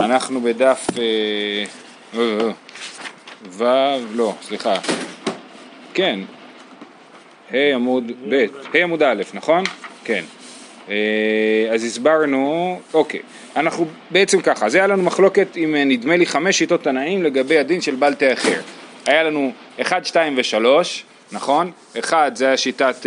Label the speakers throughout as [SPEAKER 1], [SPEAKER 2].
[SPEAKER 1] אנחנו בדף אה, אה, אה, ו', לא, סליחה, כן, ה' עמוד ב', ה' עמוד א', נכון? כן. אז הסברנו, אוקיי, אנחנו בעצם ככה, אז היה לנו מחלוקת עם נדמה לי חמש שיטות תנאים לגבי הדין של בל תאחר. היה לנו 1, 2 ו-3, נכון? אחד זה היה שיטת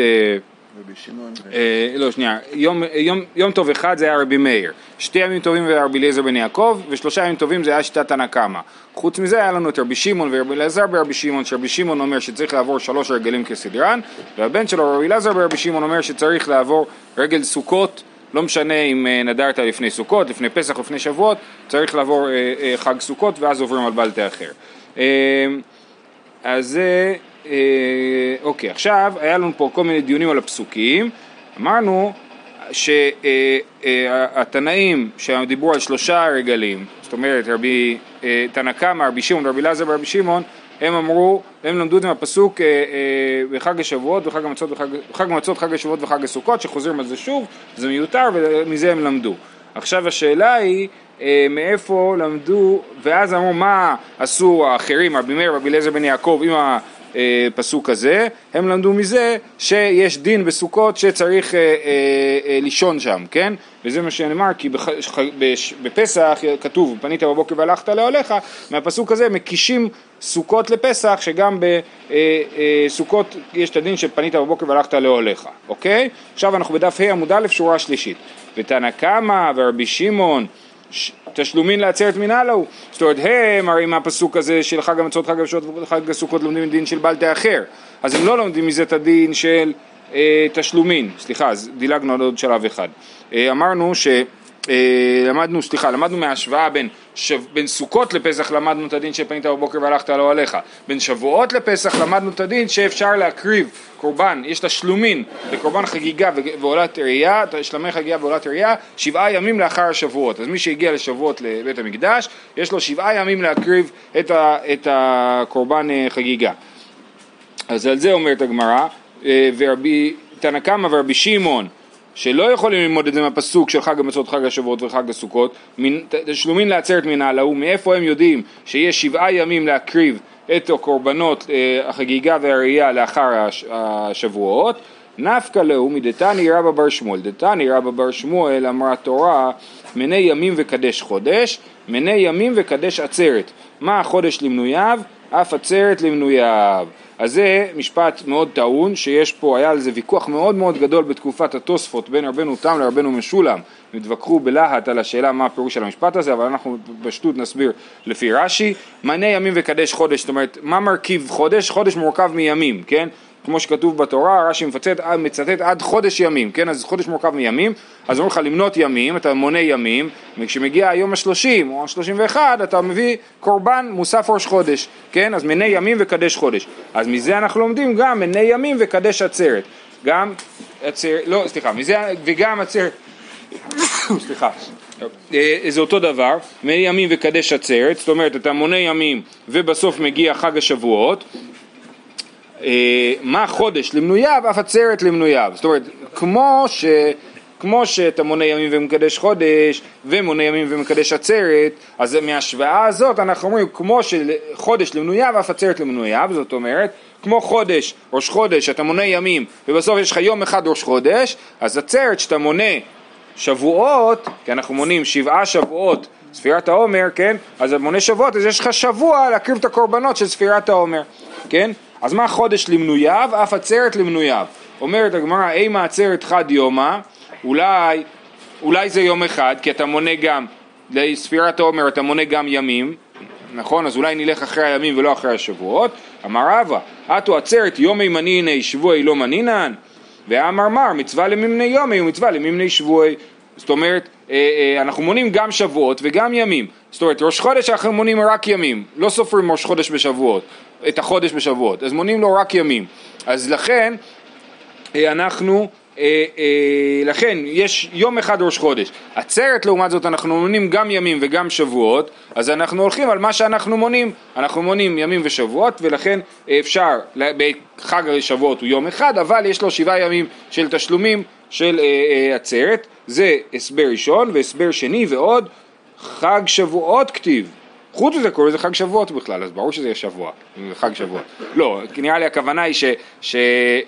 [SPEAKER 1] רבי שמעון? אה, לא, שנייה, יום, יום, יום טוב אחד זה היה רבי מאיר, שתי ימים טובים זה היה רבי אליעזר בן יעקב, ושלושה ימים טובים זה היה שיטת תנא קמא. חוץ מזה היה לנו את רבי שמעון ורבי אלעזר ברבי שמעון, שרבי שמעון אומר שצריך לעבור שלוש רגלים כסדרן, והבן שלו רבי אלעזר ברבי שמעון אומר שצריך לעבור רגל סוכות, לא משנה אם אה, נדרת לפני סוכות, לפני פסח, לפני שבועות, צריך לעבור אה, חג סוכות ואז עוברים על בלטה אחר. אז זה אוקיי, עכשיו היה לנו פה כל מיני דיונים על הפסוקים, אמרנו שהתנאים אה, אה, שדיברו על שלושה רגלים, זאת אומרת רבי אה, תנא קמא, רבי שמעון, רבי אלעזר ורבי שמעון, הם אמרו, הם למדו את זה מהפסוק אה, אה, בחג השבועות, בחג המצות, בחג, בחג המצות, חג השבועות וחג הסוכות, שחוזרים על זה שוב, זה מיותר ומזה הם למדו. עכשיו השאלה היא אה, מאיפה למדו, ואז אמרו מה עשו האחרים, רבי מאיר, רבי אליעזר בן יעקב עם הפסוק הזה, הם למדו מזה שיש דין בסוכות שצריך אה, אה, אה, לישון שם, כן? וזה מה שנאמר, כי בח, בש, בפסח כתוב, פנית בבוקר והלכת לאוהליך, מהפסוק הזה מקישים סוכות לפסח, שגם בסוכות יש את הדין שפנית בבוקר והלכת לאוהליך, אוקיי? עכשיו אנחנו בדף ה' עמוד א', שורה שלישית. ותנא קמא ורבי שמעון תשלומין לעצרת מנהל ההוא. זאת אומרת, הם הרי מהפסוק הזה של חג המצות, חג המשעות וחג הסוכות לומדים דין של בל תאחר. אז הם לא לומדים מזה את הדין של אה, תשלומין. סליחה, אז דילגנו על עוד שלב אחד. אה, אמרנו ש... אה, למדנו, סליחה, למדנו מההשוואה בין, שב, בין סוכות לפסח למדנו את הדין שפנית בבוקר והלכת לא עליך, בין שבועות לפסח למדנו את הדין שאפשר להקריב קורבן, יש תשלומין לקורבן חגיגה ועולת ראייה, תשלמי חגיגה ועולת ראייה, שבעה ימים לאחר השבועות, אז מי שהגיע לשבועות לבית המקדש, יש לו שבעה ימים להקריב את, ה, את הקורבן אה, חגיגה. אז על זה אומרת הגמרא, אה, ורבי תנא קמא ורבי שמעון שלא יכולים ללמוד את זה מהפסוק של חג המצות, חג השבועות וחג הסוכות, תשלומין לעצרת מן ההוא, מאיפה הם יודעים שיש שבעה ימים להקריב את הקורבנות, אה, החגיגה והראייה לאחר השבועות, נפקא להו מדתני רבא בר שמואל, דתני רבא בר שמואל אמרה תורה מני ימים וקדש חודש, מני ימים וקדש עצרת, מה החודש למנוייו? אף עצרת למנוייו. אז זה משפט מאוד טעון, שיש פה, היה על זה ויכוח מאוד מאוד גדול בתקופת התוספות בין רבנו תם לרבנו משולם, התווכחו בלהט על השאלה מה הפירוש של המשפט הזה, אבל אנחנו בשטות נסביר לפי רש"י, מנה ימים וקדש חודש, זאת אומרת, מה מרכיב חודש? חודש מורכב מימים, כן? כמו שכתוב בתורה, רש"י מצטט, מצטט עד חודש ימים, כן? אז חודש מורכב מימים, אז אומרים לך למנות ימים, אתה מונה ימים, וכשמגיע היום השלושים או השלושים ואחד, אתה מביא קורבן מוסף ראש חודש, כן? אז מנה ימים וקדש חודש. אז מזה אנחנו לומדים גם מנה ימים וקדש עצרת. גם עצרת, לא, סליחה, מזה, וגם עצרת, סליחה, אה, זה אותו דבר, מנה ימים וקדש עצרת, זאת אומרת אתה מונה ימים ובסוף מגיע חג השבועות, אה, מה חודש למנוייו, אף עצרת למנוייו. זאת אומרת, כמו, ש, כמו שאתה מונה ימים ומקדש חודש, ומונה ימים ומקדש עצרת, אז מההשוואה הזאת אנחנו אומרים, כמו שחודש למנוייו, אף עצרת למנוייו, זאת אומרת, כמו חודש, ראש חודש, אתה מונה ימים, ובסוף יש לך יום אחד ראש חודש, אז עצרת שאתה מונה שבועות, כי אנחנו מונים שבעה שבועות ספירת העומר, כן? אז מונה שבועות, אז יש לך שבוע להקריב את הקורבנות של ספירת העומר, כן? אז מה חודש למנוייו? אף עצרת למנוייו. אומרת הגמרא, אימה עצרת חד יומא, אולי, אולי זה יום אחד, כי אתה מונה גם, לספירת העומר אתה מונה גם ימים, נכון? אז אולי נלך אחרי הימים ולא אחרי השבועות. אמר רבא, אתו עצרת יומי מניני שבועי לא מנינן, ואמר מר מצווה למימני יומי ומצווה למימני שבועי. זאת אומרת, אה, אה, אנחנו מונים גם שבועות וגם ימים. זאת אומרת, ראש חודש אנחנו מונים רק ימים, לא סופרים ראש חודש בשבועות, את החודש בשבועות, אז מונים לו רק ימים. אז לכן, אה, אנחנו, לכן יש יום אחד ראש חודש. עצרת לעומת זאת אנחנו מונים גם ימים וגם שבועות, אז אנחנו הולכים על מה שאנחנו מונים. אנחנו מונים ימים ושבועות, ולכן אפשר, בחג השבועות הוא יום אחד, אבל יש לו שבעה ימים של תשלומים של עצרת. זה הסבר ראשון, והסבר שני ועוד חג שבועות כתיב. חוץ מזה קוראים לזה חג שבועות בכלל, אז ברור שזה יהיה שבוע, חג שבועות. לא, נראה לי הכוונה היא אה,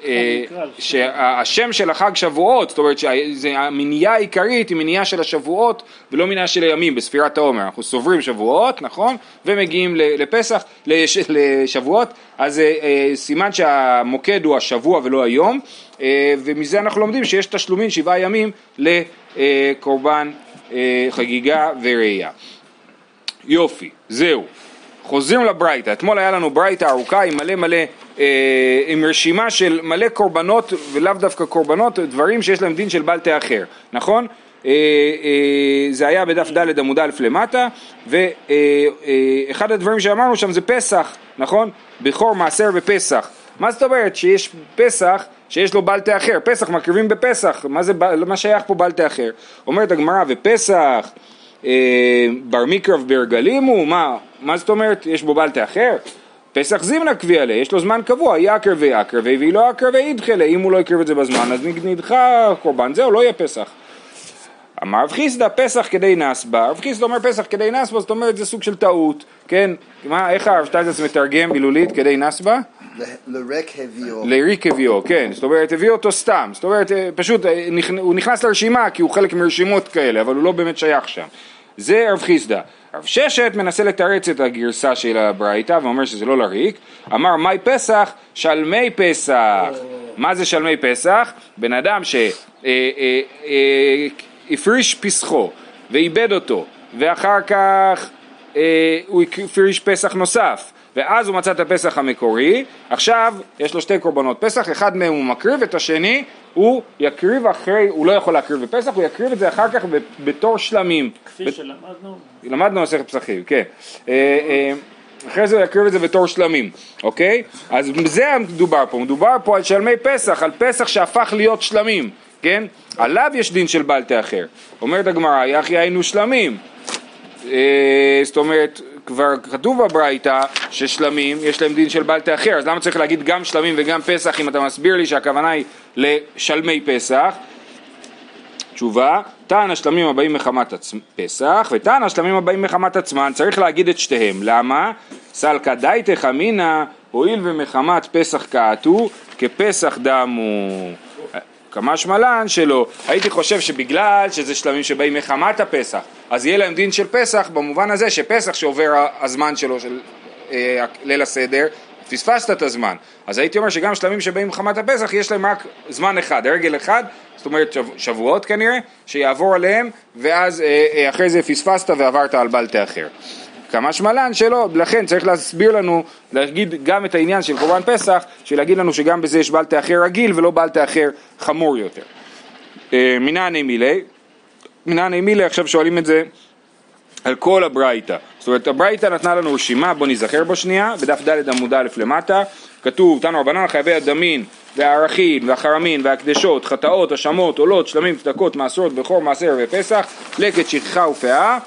[SPEAKER 1] שהשם של החג שבועות, זאת אומרת שהמניעה העיקרית היא מניעה של השבועות ולא מניעה של הימים בספירת העומר. אנחנו סוברים שבועות, נכון? ומגיעים לפסח, לש, לשבועות, אז אה, אה, סימן שהמוקד הוא השבוע ולא היום, ומזה אנחנו לומדים שיש תשלומים שבעה ימים לקורבן חגיגה וראייה. יופי, זהו. חוזרים לברייתא, אתמול היה לנו ברייתא ארוכה עם מלא מלא, אה, עם רשימה של מלא קורבנות ולאו דווקא קורבנות, דברים שיש להם דין של בל תאחר, נכון? אה, אה, זה היה בדף ד' עמוד א' למטה, ואחד אה, אה, הדברים שאמרנו שם זה פסח, נכון? בכור מעשר ופסח. מה זאת אומרת שיש פסח שיש לו בל תאחר? פסח מקריבים בפסח, מה, זה, מה שייך פה בל תאחר? אומרת הגמרא ופסח בר מקרב ברגלים הוא, מה, מה זאת אומרת, יש בו בל תאחר? פסח זימנה קביע לה, יש לו זמן קבוע, יקר ויקר והיא לא יקר וידחה לה, אם הוא לא יקריב את זה בזמן אז נדחה קורבן, זהו, לא יהיה פסח. אמר רב חיסדא פסח כדי נסבה, רב חיסדא אומר פסח כדי נסבה, זאת אומרת זה סוג של טעות, כן? מה, איך הרב שטייטס מתרגם מילולית כדי נסבה?
[SPEAKER 2] לריק הביאו.
[SPEAKER 1] לריק הביאו, כן, זאת אומרת הביא אותו סתם, זאת אומרת אה, פשוט אה, הוא נכנס לרשימה כי הוא חלק מרשימות כאלה, אבל הוא לא באמת שייך שם. זה רב חיסדא. רב ששת מנסה לתרץ את הגרסה של הברייתא ואומר שזה לא לריק, אמר מאי פסח? שלמי פסח. מה זה שלמי פסח? בן אדם שהפריש אה, אה, אה, פסחו ואיבד אותו ואחר כך הוא הפריש פסח נוסף ואז הוא מצא את הפסח המקורי, עכשיו יש לו שתי קורבנות פסח, אחד מהם הוא מקריב, את השני הוא יקריב אחרי, הוא לא יכול להקריב בפסח, הוא יקריב את זה אחר כך בתור שלמים.
[SPEAKER 3] כפי שלמדנו.
[SPEAKER 1] למדנו מסכת פסחים, כן. אה, אה, אחרי זה הוא יקריב את זה בתור שלמים, אוקיי? אז זה מדובר פה, מדובר פה על שלמי פסח, על פסח שהפך להיות שלמים, כן? עליו יש דין של בל תאחר. אומרת הגמרא, יחי היינו שלמים. אה, זאת אומרת, כבר כתוב בברייתא ששלמים יש להם דין של בל תאחר, אז למה צריך להגיד גם שלמים וגם פסח אם אתה מסביר לי שהכוונה היא לשלמי פסח? תשובה, טען השלמים הבאים מחמת עצ... פסח וטען השלמים הבאים מחמת עצמן, צריך להגיד את שתיהם, למה? סלקא דייתך אמינא הואיל ומחמת פסח קעתו כפסח דמו כמה שמלן שלא. הייתי חושב שבגלל שזה שלמים שבאים מחמת הפסח, אז יהיה להם דין של פסח במובן הזה שפסח שעובר הזמן שלו של אה, ליל הסדר, פספסת את הזמן. אז הייתי אומר שגם שלמים שבאים מחמת הפסח יש להם רק זמן אחד, רגל אחד, זאת אומרת שבועות כנראה, שיעבור עליהם ואז אה, אה, אחרי זה פספסת ועברת על בל תאחר. כמה שמלן שלא, לכן צריך להסביר לנו, להגיד גם את העניין של קורבן פסח, שלהגיד לנו שגם בזה יש בל תאחר רגיל ולא בל תאחר חמור יותר. אה, מנעני מילי, מנעני מילי עכשיו שואלים את זה על כל הברייתא. זאת אומרת הברייתא נתנה לנו רשימה, בוא נזכר בו שנייה, בדף ד' עמוד א' למטה, כתוב תנו רבנן חייבי הדמין והערכין והחרמין והקדשות, חטאות, השמות, עולות, שלמים, צדקות, מעשרות, בכור, מעשר ופסח, לקט, שכחה ופאה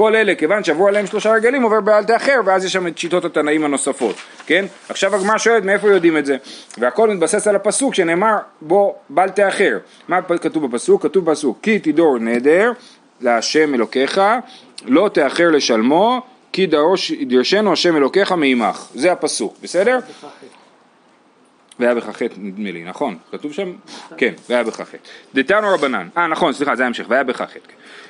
[SPEAKER 1] כל אלה, כיוון שעברו עליהם שלושה רגלים, עובר באל תאחר, ואז יש שם את שיטות התנאים הנוספות, כן? עכשיו הגמרא שואלת מאיפה יודעים את זה, והכל מתבסס על הפסוק שנאמר בו בל תאחר. מה כתוב בפסוק? כתוב בפסוק כי תדור נדר להשם אלוקיך, לא תאחר לשלמו, כי דרשנו השם אלוקיך מעמך. זה הפסוק, בסדר? והיה בכ"ח נדמה לי, נכון? כתוב שם? כן, והיה בכ"ח. דתנו רבנן, אה נכון, סליחה, זה ההמשך, והיה בכ"ח. כן.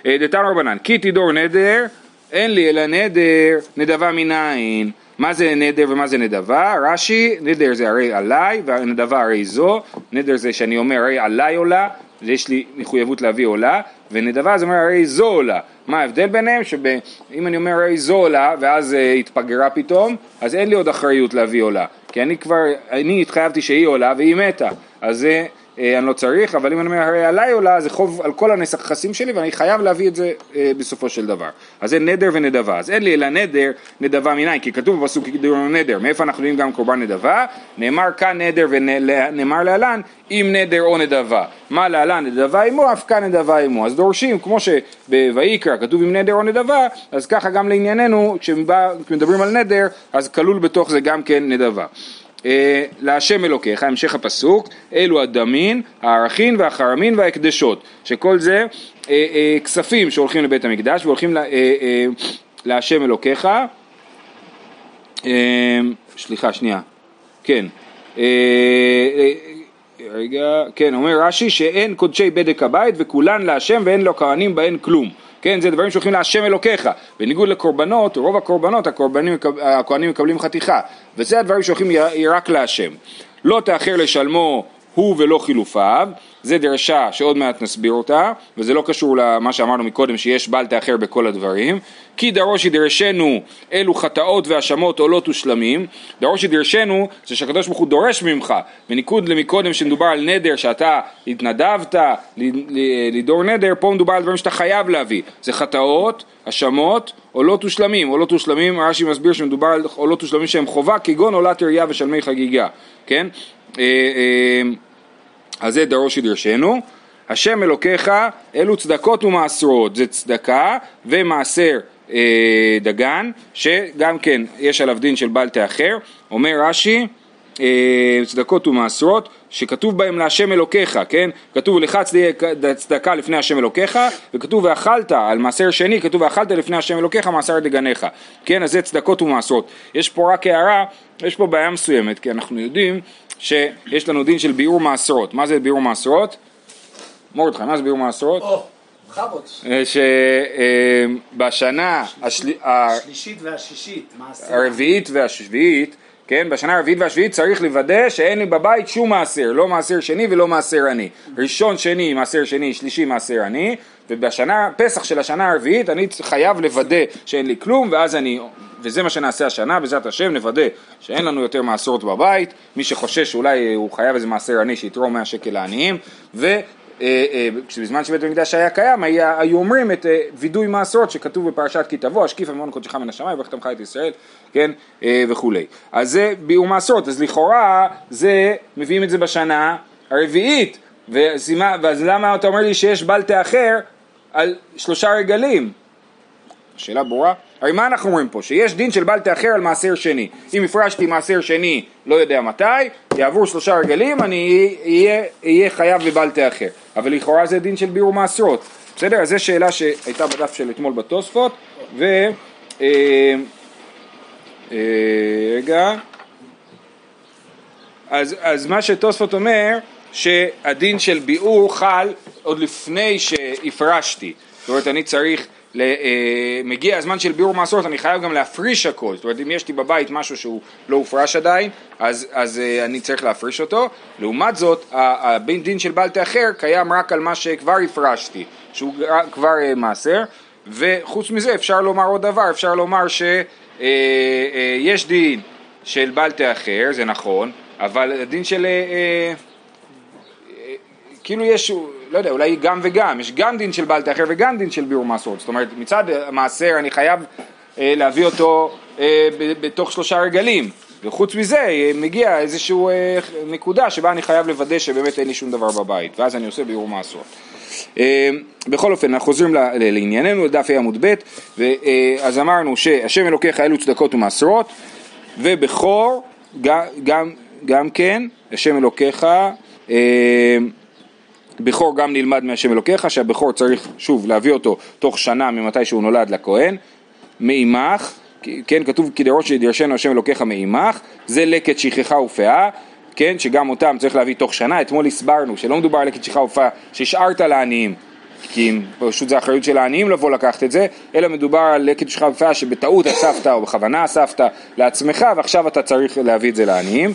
[SPEAKER 1] אה, דתנו רבנן, כי תדור נדר, אין לי אלא נדר, נדבה מנין. מה זה נדר ומה זה נדבה? רש"י, נדר זה הרי עליי, והנדבה הרי זו, נדר זה שאני אומר הרי עליי עולה, יש לי מחויבות להביא עולה, ונדבה זה אומר הרי זו עולה. מה ההבדל ביניהם? שאם אני אומר הרי זו עולה, ואז uh, התפגרה פתאום, אז אין לי עוד אחריות להביא עולה. כי אני כבר, אני התחייבתי שהיא עולה והיא מתה. אז זה... אה, אני לא צריך, אבל אם אני אומר הרי עליי עולה זה חוב על כל הנכסים שלי ואני חייב להביא את זה אה, בסופו של דבר. אז זה נדר ונדבה. אז אין לי אלא נדר, נדבה מניין, כי כתוב בפסוק נדר, מאיפה אנחנו יודעים גם קורבן נדבה? נאמר כאן נדר ונאמר להלן אם נדר או נדבה. מה להלן נדבה עמו, אף כאן נדבה עמו. אז דורשים, כמו שבויקרא כתוב אם נדר או נדבה, אז ככה גם לענייננו, כשמדברים על נדר, אז כלול בתוך זה גם כן נדבה. אה, להשם אלוקיך, המשך הפסוק, אלו הדמין, הערכין והחרמין וההקדשות, שכל זה אה, אה, כספים שהולכים לבית המקדש והולכים לה, להשם אלוקיך, סליחה שנייה, כן, רגע, כן, אומר רש"י שאין קודשי בדק הבית וכולן להשם ואין לו כהנים בהן כלום. כן, זה דברים שהולכים להשם אלוקיך. בניגוד לקורבנות, רוב הקורבנות, הכהנים מקבלים חתיכה. וזה הדברים שהולכים רק להשם. לא תאחר לשלמו הוא ולא חילופיו, זה דרשה שעוד מעט נסביר אותה, וזה לא קשור למה שאמרנו מקודם שיש בל תאחר בכל הדברים, כי דרושי דרשנו אלו חטאות והאשמות עולות ושלמים, דרושי דרשנו זה שהקדוש ברוך הוא דורש ממך, בניקוד למקודם שמדובר על נדר שאתה התנדבת לדור נדר, פה מדובר על דברים שאתה חייב להביא, זה חטאות, האשמות, עולות ושלמים, עולות ושלמים, רש"י מסביר שמדובר על עולות ושלמים שהם חובה, כגון עולת ראייה ושלמי חגיגה, כן? אז זה דרושי דרשנו. השם אלוקיך אלו צדקות ומעשרות, זה צדקה ומעשר אה, דגן, שגם כן יש עליו דין של בל תאחר, אומר רש"י אה, צדקות ומעשרות שכתוב בהם להשם אלוקיך, כן? כתוב לך צדקה לפני השם אלוקיך וכתוב ואכלת על מעשר שני, כתוב ואכלת לפני השם אלוקיך מעשר דגניך, כן? אז זה צדקות ומעשרות. יש פה רק הערה, יש פה בעיה מסוימת, כי אנחנו יודעים שיש לנו דין של ביאור מעשרות. מה זה ביאור מעשרות? מורדכי, מה זה ביאור מעשרות? אה, שבשנה
[SPEAKER 3] השלישית והשישית,
[SPEAKER 1] הרביעית והשביעית, כן, בשנה הרביעית והשביעית צריך לוודא שאין לי בבית שום מעשר, לא מעשר שני ולא מעשר עני. ראשון, שני, מעשר שני, שלישי, מעשר עני, ובשנה, פסח של השנה הרביעית אני חייב לוודא שאין לי כלום, ואז אני וזה מה שנעשה השנה, בעזרת השם נוודא שאין לנו יותר מעשרות בבית, מי שחושש שאולי הוא חייב איזה מעשר עני שיתרום 100 שקל לעניים, ו... כשבזמן אה, שבית המקדש היה קיים, היו אומרים את אה, וידוי מעשרות שכתוב בפרשת כי תבוא, השקיף אמון קודשך מן השמיים, וברכת את ישראל, כן, אה, וכולי. אז זה ביאור מעשרות, אז לכאורה זה, מביאים את זה בשנה הרביעית, ואז למה אתה אומר לי שיש בל תאחר על שלושה רגלים? שאלה ברורה. הרי מה אנחנו אומרים פה? שיש דין של בל תאחר על מעשר שני. אם הפרשתי מעשר שני לא יודע מתי, יעברו שלושה רגלים, אני אהיה חייב בבל תאחר. אבל לכאורה זה דין של ביאור מעשרות. בסדר? אז זו שאלה שהייתה בדף של אתמול בתוספות, ו... אה, אה, רגע. אז, אז מה שתוספות אומר, שהדין של ביאור חל עוד לפני שהפרשתי. זאת אומרת, אני צריך מגיע הזמן של ביאור מעשרות, אני חייב גם להפריש הכל, זאת אומרת אם יש לי בבית משהו שהוא לא הופרש עדיין, אז, אז אה, אני צריך להפריש אותו, לעומת זאת הבית דין של בעל תאחר קיים רק על מה שכבר הפרשתי, שהוא כבר אה, מעשר, וחוץ מזה אפשר לומר עוד דבר, אפשר לומר שיש דין של בעל תאחר, זה נכון, אבל הדין של, כאילו יש לא יודע, אולי גם וגם, יש גם דין של בעל תאחר וגם דין של ביאור מעשרות, זאת אומרת מצד המעשר אני חייב אה, להביא אותו אה, בתוך שלושה רגלים, וחוץ מזה אה, מגיע איזושהי אה, נקודה שבה אני חייב לוודא שבאמת אין לי שום דבר בבית, ואז אני עושה ביאור מעשרות. אה, בכל אופן, אנחנו חוזרים לענייננו, לדף ה' עמוד ב', אז אמרנו שהשם אלוקיך אלו צדקות ומעשרות, ובכור גם, גם, גם כן, השם אלוקיך בכור גם נלמד מהשם אלוקיך, שהבכור צריך שוב להביא אותו תוך שנה ממתי שהוא נולד לכהן, מעימך, כן, כתוב כי דרוש ידרשנו השם אלוקיך מעימך, זה לקט שכחה ופאה, כן, שגם אותם צריך להביא תוך שנה, אתמול הסברנו שלא מדובר על לקט שכחה ופאה שהשארת לעניים, כי פשוט זה אחריות של העניים לבוא לקחת את זה, אלא מדובר על לקט שכחה ופאה שבטעות אספת או בכוונה אספת לעצמך ועכשיו אתה צריך להביא את זה לעניים.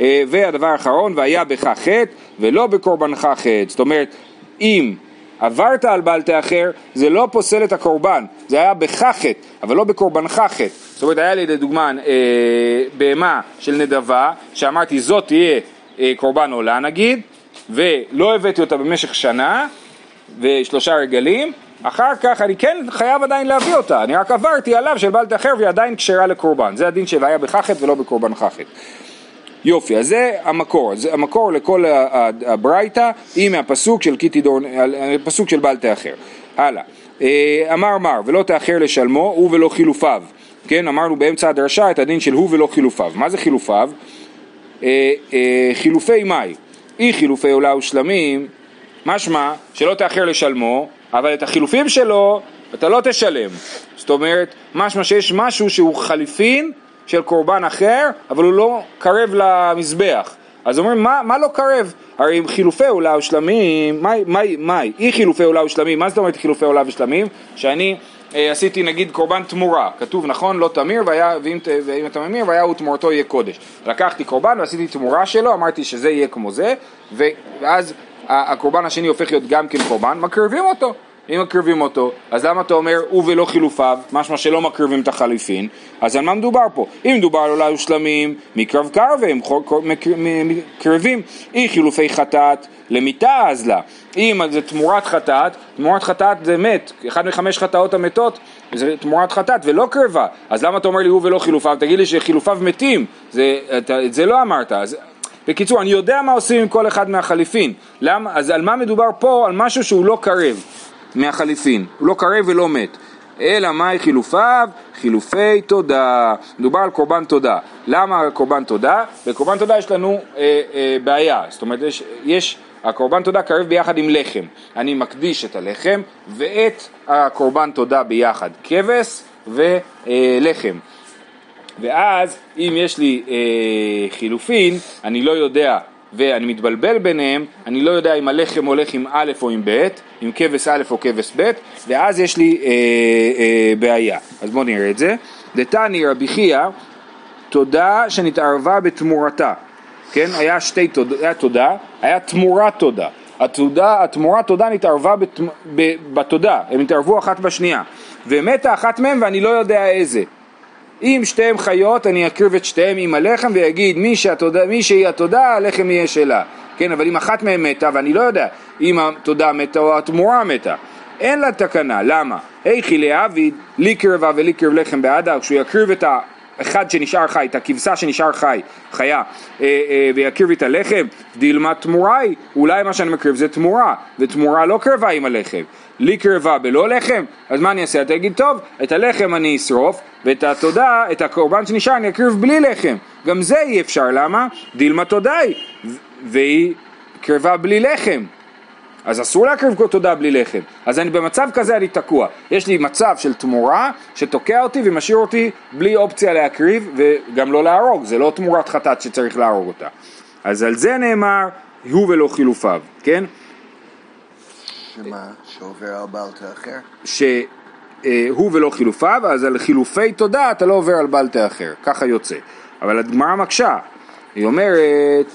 [SPEAKER 1] אה, והדבר האחרון, והיה בך חטא ולא בקורבנך חטא. זאת אומרת, אם עברת על בעל תאחר, זה לא פוסל את הקורבן, זה היה בך חטא, אבל לא בקורבנך חטא. זאת אומרת, היה לי לדוגמה אה, בהמה של נדבה, שאמרתי זאת תהיה אה, קורבן עולה נגיד, ולא הבאתי אותה במשך שנה ושלושה רגלים, אחר כך אני כן חייב עדיין להביא אותה, אני רק עברתי עליו של בעל תאחר והיא עדיין כשרה לקורבן, זה הדין של והיה בך חטא ולא בקורבנך חטא. יופי, אז זה המקור, זה המקור לכל הברייתא היא מהפסוק של כי תדור, הפסוק של בל תאחר. הלאה, אה, אמר מר ולא תאחר לשלמו הוא ולא חילופיו, כן, אמרנו באמצע הדרשה את הדין של הוא ולא חילופיו, מה זה חילופיו? אה, אה, חילופי מאי, אי חילופי עולה ושלמים, משמע שלא תאחר לשלמו אבל את החילופים שלו אתה לא תשלם. זאת אומרת, משמע שיש משהו שהוא חליפין של קורבן אחר, אבל הוא לא קרב למזבח. אז אומרים, מה, מה לא קרב? הרי עם חילופי עולה ושלמים, מהי, מהי, מהי? אי חילופי עולה ושלמים, מה זאת אומרת חילופי עולה ושלמים? שאני אה, עשיתי נגיד קורבן תמורה, כתוב נכון לא תמיר, והיה, ואם, ואם אתה ממיר, והיה הוא תמורתו יהיה קודש. לקחתי קורבן ועשיתי תמורה שלו, אמרתי שזה יהיה כמו זה, ואז הקורבן השני הופך להיות גם כן קורבן, מקריבים אותו. אם מקריבים אותו, אז למה אתה אומר הוא ולא חילופיו, משמע שלא מקריבים את החליפין, אז על מה מדובר פה? אם מדובר על אולי ושלמים, מקרב קרב הם מקריבים, אי חילופי חטאת למיתה אז לה, אם זה תמורת חטאת, תמורת חטאת זה מת, אחד מחמש חטאות המתות זה תמורת חטאת ולא קרבה, אז למה אתה אומר לי הוא ולא חילופיו? תגיד לי שחילופיו מתים, זה, אתה, את זה לא אמרת, אז בקיצור, אני יודע מה עושים עם כל אחד מהחליפין. למה? אז על מה מדובר פה? על משהו שהוא לא קרב. מהחליפין, הוא לא קרב ולא מת. אלא מהי חילופיו? חילופי תודה. מדובר על קורבן תודה. למה קורבן תודה? בקורבן תודה יש לנו אה, אה, בעיה. זאת אומרת, יש, יש הקורבן תודה קרב ביחד עם לחם. אני מקדיש את הלחם ואת הקורבן תודה ביחד. כבש ולחם. ואז אם יש לי אה, חילופין, אני לא יודע ואני מתבלבל ביניהם, אני לא יודע אם הלחם הולך עם א' או עם ב', עם כבש א' או כבש ב', ואז יש לי אה, אה, בעיה. אז בואו נראה את זה. דתני רבי חייא, תודה שנתערבה בתמורתה. כן, היה שתי תודה, היה תודה, היה תמורת תודה. התודה, התמורת תודה נתערבה בת, ב, בתודה, הם התערבו אחת בשנייה. ומתה אחת מהם ואני לא יודע איזה. אם שתיהם חיות, אני אקריב את שתיהם עם הלחם ויגיד מי, שהתודה, מי שהיא התודה, הלחם יהיה שלה. כן, אבל אם אחת מהן מתה, ואני לא יודע אם התודה מתה או התמורה מתה, אין לה תקנה, למה? היכי לעביד, לי קרבה ולי קרב לחם בעדה, כשהוא יקריב את האחד שנשאר חי, את הכבשה שנשאר חי, חיה, אה, אה, ויקריב את הלחם, דילמה תמורה היא, אולי מה שאני מקריב זה תמורה, ותמורה לא קרבה עם הלחם. לי קרבה בלא לחם, אז מה אני אעשה? אתה תגיד, טוב, את הלחם אני אשרוף, ואת התודה, את הקורבן שנשאר אני אקריב בלי לחם. גם זה אי אפשר, למה? דילמה תודה היא, והיא קרבה בלי לחם. אז אסור להקריב תודה בלי לחם. אז אני במצב כזה אני תקוע. יש לי מצב של תמורה שתוקע אותי ומשאיר אותי בלי אופציה להקריב וגם לא להרוג, זה לא תמורת חטאת שצריך להרוג אותה. אז על זה נאמר, הוא ולא חילופיו, כן?
[SPEAKER 2] שמה? שעובר על בעל תה אחר?
[SPEAKER 1] שהוא ולא חילופיו, אז על חילופי תודה אתה לא עובר על בעל תה אחר, ככה יוצא. אבל הגמרא מקשה, היא אומרת,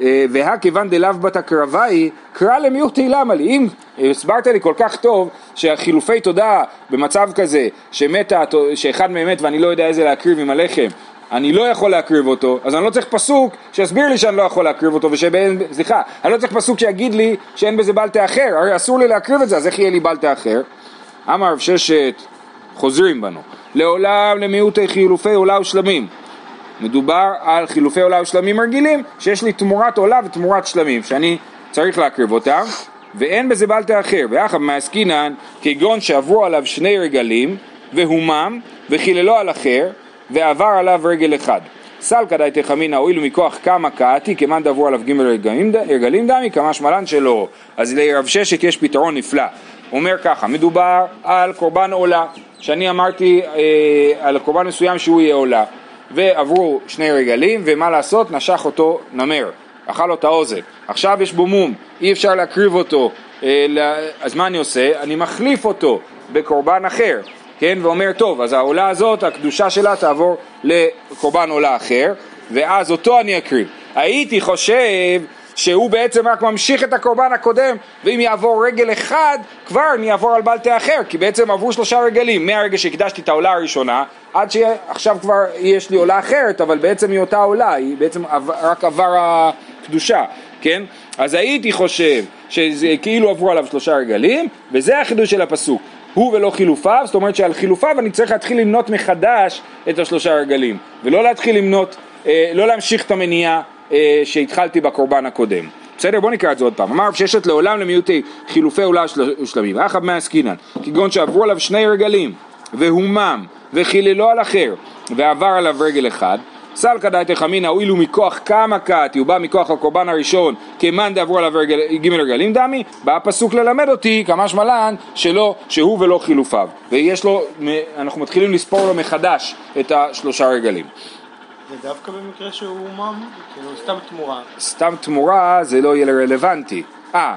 [SPEAKER 1] אה, והא כיוון דלאו בת הקרבי, קרא למיעוטי למה לי. אם הסברת לי כל כך טוב שהחילופי תודה במצב כזה, שמתה, שאחד מהם מת ואני לא יודע איזה להקריב עם הלחם, אני לא יכול להקריב אותו, אז אני לא צריך פסוק שיסביר לי שאני לא יכול להקריב אותו, ושבין, סליחה, אני לא צריך פסוק שיגיד לי שאין בזה בלטה אחר, הרי אסור לי להקריב את זה, אז איך יהיה לי בלטה אחר? אמר רב ששת, חוזרים בנו, לעולם למיעוטי חילופי עולה ושלמים. מדובר על חילופי עולה ושלמים רגילים, שיש לי תמורת עולה ותמורת שלמים, שאני צריך להקריב אותם, ואין בזה בלטה אחר. ויחד מעסקינן, כגון שעברו עליו שני רגלים, והומם, וחיללו על אחר, ועבר עליו רגל אחד. סלקא די תחמינא הואיל מכוח כמה קעתי כמאן דברו עליו ג' רגלים דמי כמה שמלן שלא אז לרב ששת יש פתרון נפלא אומר ככה מדובר על קורבן עולה שאני אמרתי אה, על קורבן מסוים שהוא יהיה עולה ועברו שני רגלים ומה לעשות? נשך אותו נמר. אכל לו את האוזן עכשיו יש בו מום. אי אפשר להקריב אותו אה, אז מה אני עושה? אני מחליף אותו בקורבן אחר כן, ואומר, טוב, אז העולה הזאת, הקדושה שלה תעבור לקורבן עולה אחר, ואז אותו אני אקריב. הייתי חושב שהוא בעצם רק ממשיך את הקורבן הקודם, ואם יעבור רגל אחד, כבר אני אעבור על בלטה אחר, כי בעצם עברו שלושה רגלים, מהרגע שהקדשתי את העולה הראשונה, עד שעכשיו כבר יש לי עולה אחרת, אבל בעצם היא אותה עולה, היא בעצם רק עבר הקדושה, כן? אז הייתי חושב שזה כאילו עברו עליו שלושה רגלים, וזה החידוש של הפסוק. הוא ולא חילופיו, זאת אומרת שעל חילופיו אני צריך להתחיל למנות מחדש את השלושה רגלים, ולא להתחיל למנות, אה, לא להמשיך את המניעה אה, שהתחלתי בקורבן הקודם. בסדר? בוא נקרא את זה עוד פעם. אמר ששת לעולם למיעוטי חילופי עולה ושלמים. אחא מעסקינן, כגון שעברו עליו שני רגלים, והומם, וחיללו על אחר, ועבר עליו רגל אחד, סלקא דייתא חמינא הואיל ומכוח כמה קאתי, הוא בא מכוח הקורבן הראשון, כמאן דעברו עליו ג' רגלים דמי, בא הפסוק ללמד אותי, כמשמע לן, שלא, שהוא ולא חילופיו. ויש לו, אנחנו מתחילים לספור לו מחדש את השלושה רגלים.
[SPEAKER 3] זה דווקא במקרה שהוא מם, כאילו סתם תמורה.
[SPEAKER 1] סתם תמורה זה לא יהיה רלוונטי. אה,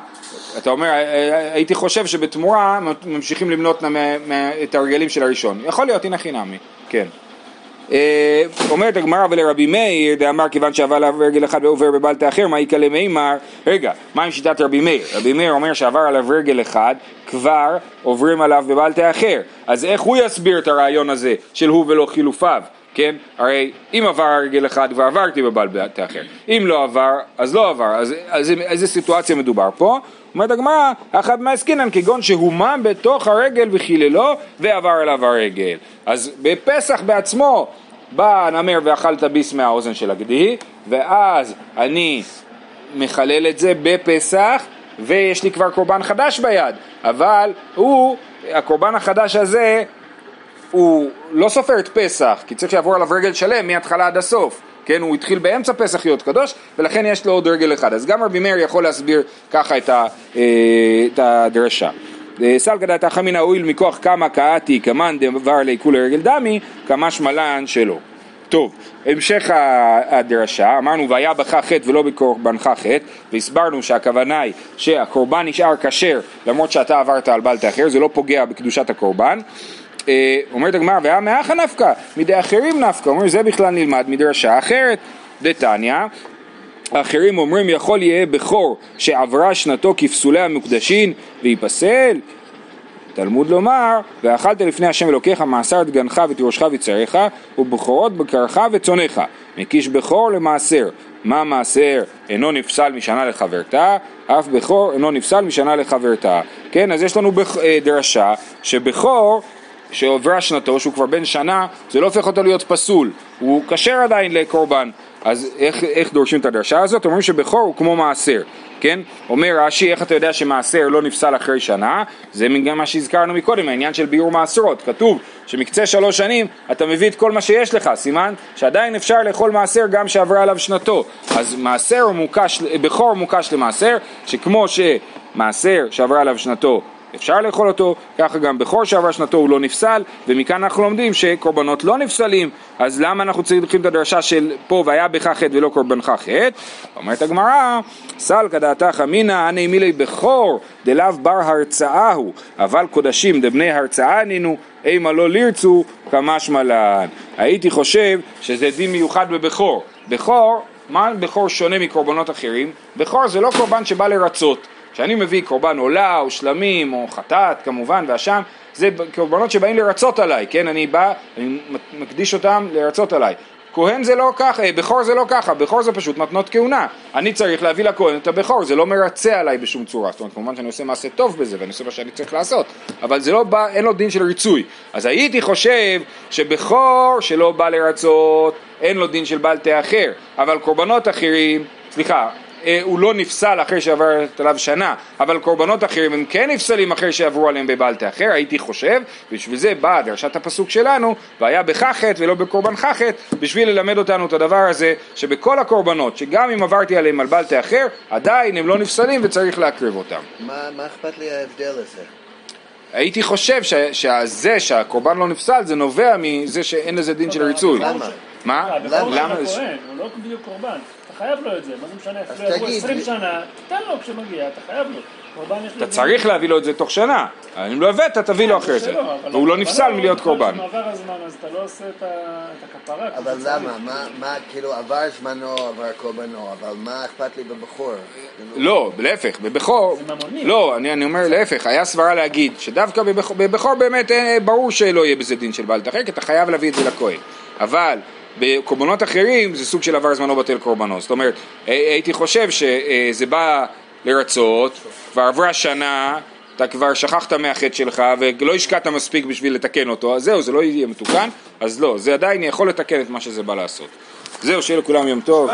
[SPEAKER 1] אתה אומר, הייתי חושב שבתמורה ממשיכים למנות את הרגלים של הראשון. יכול להיות, הנה חינמי, כן. אה, אומרת הגמרא ולרבי מאיר, דאמר כיוון שעבר עליו רגל אחד ועובר בבלטה אחר, מה יקלה מימר? רגע, מה עם שיטת רבי מאיר? רבי מאיר אומר שעבר עליו רגל אחד, כבר עוברים עליו בבלטה אחר. אז איך הוא יסביר את הרעיון הזה של הוא ולא חילופיו? כן? הרי אם עבר רגל אחד כבר עברתי בבעל בית אחר, אם לא עבר אז לא עבר, אז, אז איזה סיטואציה מדובר פה? אומרת הגמרא, אחת מהעסקינן כגון שהומם בתוך הרגל וחיללו ועבר עליו הרגל. אז בפסח בעצמו בא הנמר ואכל את הביס מהאוזן של הגדי, ואז אני מחלל את זה בפסח, ויש לי כבר קורבן חדש ביד, אבל הוא, הקורבן החדש הזה הוא לא סופר את פסח, כי צריך לעבור עליו רגל שלם מההתחלה עד הסוף. כן, הוא התחיל באמצע פסח להיות קדוש, ולכן יש לו עוד רגל אחד. אז גם רבי מאיר יכול להסביר ככה את, ה, אה, את הדרשה. אה, סלקא דתא חמינא הואיל מכוח כמה קאתי כמאן דבר לי כולי רגל דמי, כמה שמלן שלו. טוב, המשך הדרשה, אמרנו והיה בך חטא ולא בקורבנך חטא, והסברנו שהכוונה היא שהקורבן נשאר כשר למרות שאתה עברת על בלטה אחר, זה לא פוגע בקדושת הקורבן. אה, אומרת הגמרא, והיה מאחה נפקא, מידי אחרים נפקא, אומרים זה בכלל נלמד מדרשה אחרת, דתניא, האחרים אומרים יכול יהיה בכור שעברה שנתו כפסולי המוקדשין וייפסל. תלמוד לומר ואכלת לפני השם אלוקיך מעשר דגנך ותירושך וצריך ובכורות בקרך וצונך. מקיש בכור למעשר. מה מעשר? אינו נפסל משנה לחברתה. אף בכור אינו נפסל משנה לחברתה. כן אז יש לנו אה, דרשה שבכור שעוברה שנתו, שהוא כבר בן שנה, זה לא הופך אותו להיות פסול, הוא כשר עדיין לקורבן. אז איך, איך דורשים את הדרשה הזאת? אומרים שבכור הוא כמו מעשר, כן? אומר רש"י, איך אתה יודע שמעשר לא נפסל אחרי שנה? זה גם מה שהזכרנו מקודם, העניין של ביאור מעשרות. כתוב שמקצה שלוש שנים אתה מביא את כל מה שיש לך, סימן שעדיין אפשר לאכול מעשר גם שעברה עליו שנתו. אז מעשר הוא מוקש, בכור מוקש למעשר, שכמו שמעשר שעברה עליו שנתו אפשר לאכול אותו, ככה גם בכור שעבר שנתו הוא לא נפסל, ומכאן אנחנו לומדים שקורבנות לא נפסלים, אז למה אנחנו צריכים את הדרשה של פה והיה בך חטא ולא קורבנך חטא? אומרת הגמרא, סלקא דעתך אמינא אני מילי בכור דלאו בר הרצאה הוא, אבל קודשים דבני הרצאה נינו, אימה לא לירצו כמשמע לן. הייתי חושב שזה דין מיוחד בבכור. בכור, מה בכור שונה מקורבנות אחרים? בכור זה לא קורבן שבא לרצות. כשאני מביא קורבן עולה או שלמים או חטאת כמובן ואשם, זה קורבנות שבאים לרצות עליי, כן? אני בא, אני מקדיש אותם לרצות עליי. כהן זה לא ככה, אה, בכור זה לא ככה, בכור זה פשוט מתנות כהונה. אני צריך להביא לכהן את הבכור, זה לא מרצה עליי בשום צורה. זאת אומרת, כמובן שאני עושה מעשה טוב בזה ואני עושה מה שאני צריך לעשות, אבל זה לא בא, אין לו דין של ריצוי. אז הייתי חושב שבכור שלא בא לרצות, אין לו דין של בעל תה אחר, אבל קורבנות אחרים, סליחה, הוא לא נפסל אחרי שעברת עליו שנה, אבל קורבנות אחרים הם כן נפסלים אחרי שעברו עליהם בבלטה אחר, הייתי חושב, בשביל זה באה דרשת הפסוק שלנו, והיה בך חטא ולא בקורבנך חטא, בשביל ללמד אותנו את הדבר הזה, שבכל הקורבנות, שגם אם עברתי עליהם על בלטה אחר, עדיין הם לא נפסלים וצריך להקריב אותם.
[SPEAKER 2] מה, מה אכפת לי ההבדל הזה?
[SPEAKER 1] הייתי חושב שזה שהקורבן לא נפסל זה נובע מזה שאין לזה דין של ריצוי.
[SPEAKER 2] למה?
[SPEAKER 1] מה?
[SPEAKER 3] למה? הוא לא בדיוק קורבן. חייב לו את זה, מה זה משנה, אפילו עברו 20 שנה, תן לו כשמגיע, אתה חייב לו.
[SPEAKER 1] אתה צריך להביא לו את זה תוך שנה, אם לא הבאת תביא לו אחרי זה, והוא לא נפסל מלהיות קורבן.
[SPEAKER 3] כשמעבר הזמן אז אתה לא עושה את הכפרה.
[SPEAKER 2] אבל למה? מה, כאילו עבר זמנו, עבר קורבנו, אבל מה אכפת לי בבכור?
[SPEAKER 1] לא, להפך, בבכור, לא, אני אומר להפך, היה סברה להגיד שדווקא בבכור באמת אה, ברור שלא יהיה בזה דין של בעל תחק, אתה חייב להביא את זה לכהן, אבל בקורבנות אחרים זה סוג של עבר זמנו בטל קורבנו. זאת אומרת, הייתי חושב שזה בא לרצות, כבר עברה שנה, אתה כבר שכחת מהחטא שלך ולא השקעת מספיק בשביל לתקן אותו, אז זהו, זה לא יהיה מתוקן, אז לא, זה עדיין יכול לתקן את מה שזה בא לעשות. זהו, שיהיה לכולם יום טוב.